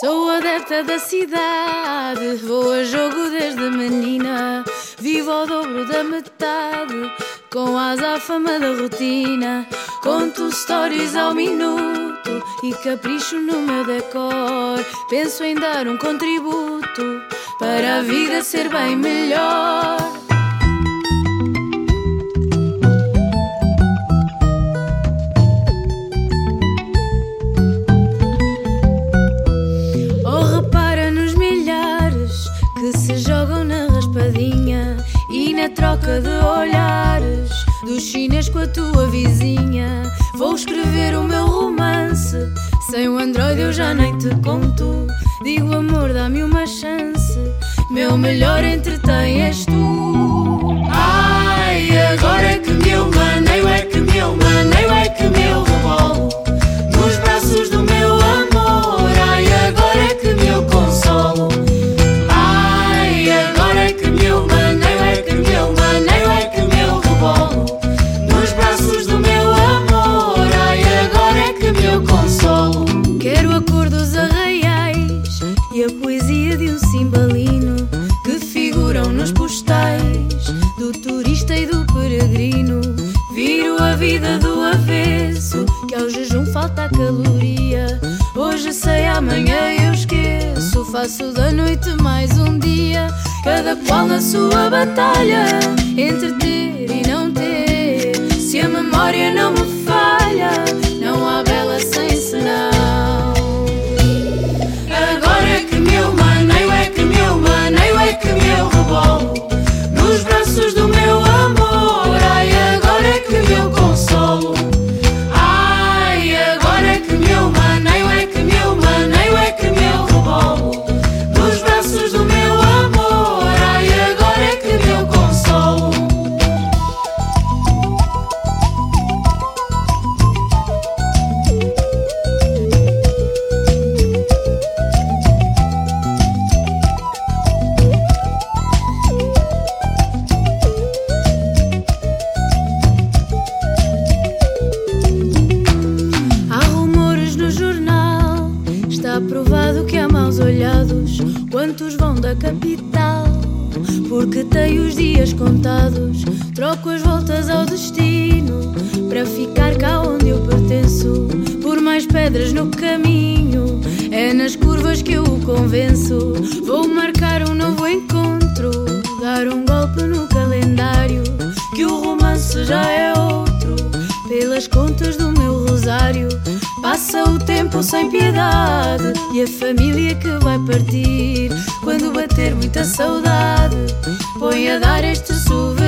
Sou adepta da cidade, vou a jogo desde menina. Vivo ao dobro da metade, com asa à fama da rotina. Conto stories ao minuto e capricho no meu decor. Penso em dar um contributo para a vida ser bem melhor. Raspadinha e na troca de olhares do chinês com a tua vizinha. Vou escrever o meu romance. Sem o Android eu já nem te conto. Digo amor, dá-me uma chance. Meu melhor entretém és tu. Que ao jejum falta a caloria. Hoje sei, amanhã eu esqueço. Faço da noite mais um dia, cada qual na sua batalha entre ter e não ter. Se a memória não me que há maus olhados. Quantos vão da capital? Porque tenho os dias contados. Troco as voltas ao destino para ficar cá onde eu pertenço. Por mais pedras no caminho, é nas curvas que eu o convenço. Vou marcar um novo encontro, dar um golpe no calendário. Que o romance já é outro pelas contas do meu rosário. Passa o tempo sem piedade e a família que vai partir. Quando bater muita saudade, põe a dar este souvenir.